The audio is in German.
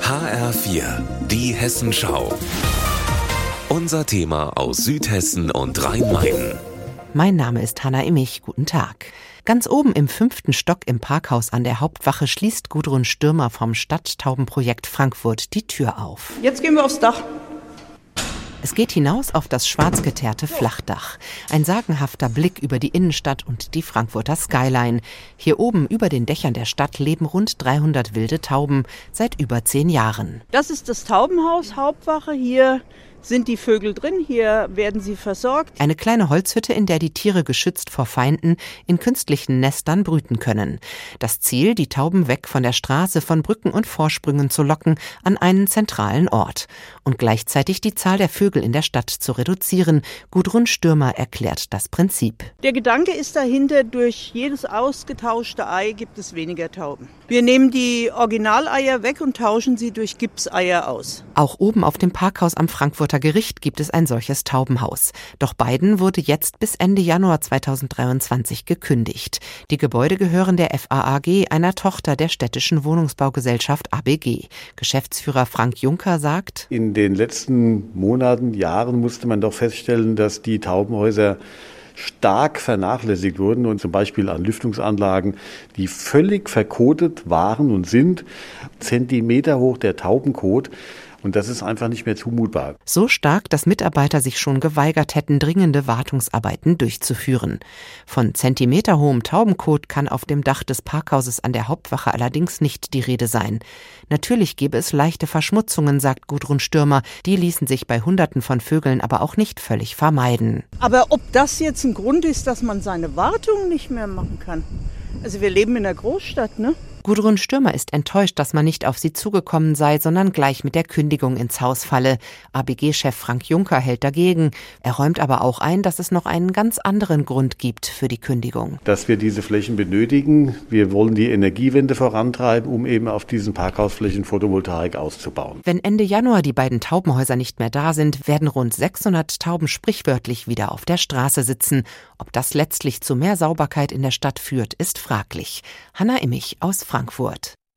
HR4, die Hessenschau. Unser Thema aus Südhessen und Rhein-Main. Mein Name ist Hanna Immich. Guten Tag. Ganz oben im fünften Stock im Parkhaus an der Hauptwache schließt Gudrun Stürmer vom Stadttaubenprojekt Frankfurt die Tür auf. Jetzt gehen wir aufs Dach. Es geht hinaus auf das schwarz geteerte Flachdach. Ein sagenhafter Blick über die Innenstadt und die Frankfurter Skyline. Hier oben über den Dächern der Stadt leben rund 300 wilde Tauben seit über zehn Jahren. Das ist das Taubenhaus, Hauptwache. Hier sind die Vögel drin, hier werden sie versorgt. Eine kleine Holzhütte, in der die Tiere geschützt vor Feinden in künstlichen Nestern brüten können. Das Ziel, die Tauben weg von der Straße, von Brücken und Vorsprüngen zu locken an einen zentralen Ort und gleichzeitig die Zahl der Vögel in der Stadt zu reduzieren. Gudrun Stürmer erklärt das Prinzip. Der Gedanke ist dahinter, durch jedes ausgetauschte Ei gibt es weniger Tauben. Wir nehmen die Originaleier weg und tauschen sie durch Gipseier aus. Auch oben auf dem Parkhaus am Frankfurter Gericht gibt es ein solches Taubenhaus. Doch beiden wurde jetzt bis Ende Januar 2023 gekündigt. Die Gebäude gehören der FAAG, einer Tochter der städtischen Wohnungsbaugesellschaft ABG. Geschäftsführer Frank Juncker sagt, In den letzten Monaten, Jahren musste man doch feststellen, dass die Taubenhäuser stark vernachlässigt wurden und zum Beispiel an Lüftungsanlagen, die völlig verkotet waren und sind, Zentimeter hoch der Taubenkot. Und das ist einfach nicht mehr zumutbar. So stark, dass Mitarbeiter sich schon geweigert hätten, dringende Wartungsarbeiten durchzuführen. Von zentimeterhohem Taubenkot kann auf dem Dach des Parkhauses an der Hauptwache allerdings nicht die Rede sein. Natürlich gäbe es leichte Verschmutzungen, sagt Gudrun Stürmer. Die ließen sich bei Hunderten von Vögeln aber auch nicht völlig vermeiden. Aber ob das jetzt ein Grund ist, dass man seine Wartung nicht mehr machen kann? Also wir leben in einer Großstadt, ne? Gudrun Stürmer ist enttäuscht, dass man nicht auf sie zugekommen sei, sondern gleich mit der Kündigung ins Haus falle. ABG-Chef Frank Juncker hält dagegen. Er räumt aber auch ein, dass es noch einen ganz anderen Grund gibt für die Kündigung. Dass wir diese Flächen benötigen. Wir wollen die Energiewende vorantreiben, um eben auf diesen Parkhausflächen Photovoltaik auszubauen. Wenn Ende Januar die beiden Taubenhäuser nicht mehr da sind, werden rund 600 Tauben sprichwörtlich wieder auf der Straße sitzen. Ob das letztlich zu mehr Sauberkeit in der Stadt führt, ist fraglich. Hanna Immich aus Frankfurt.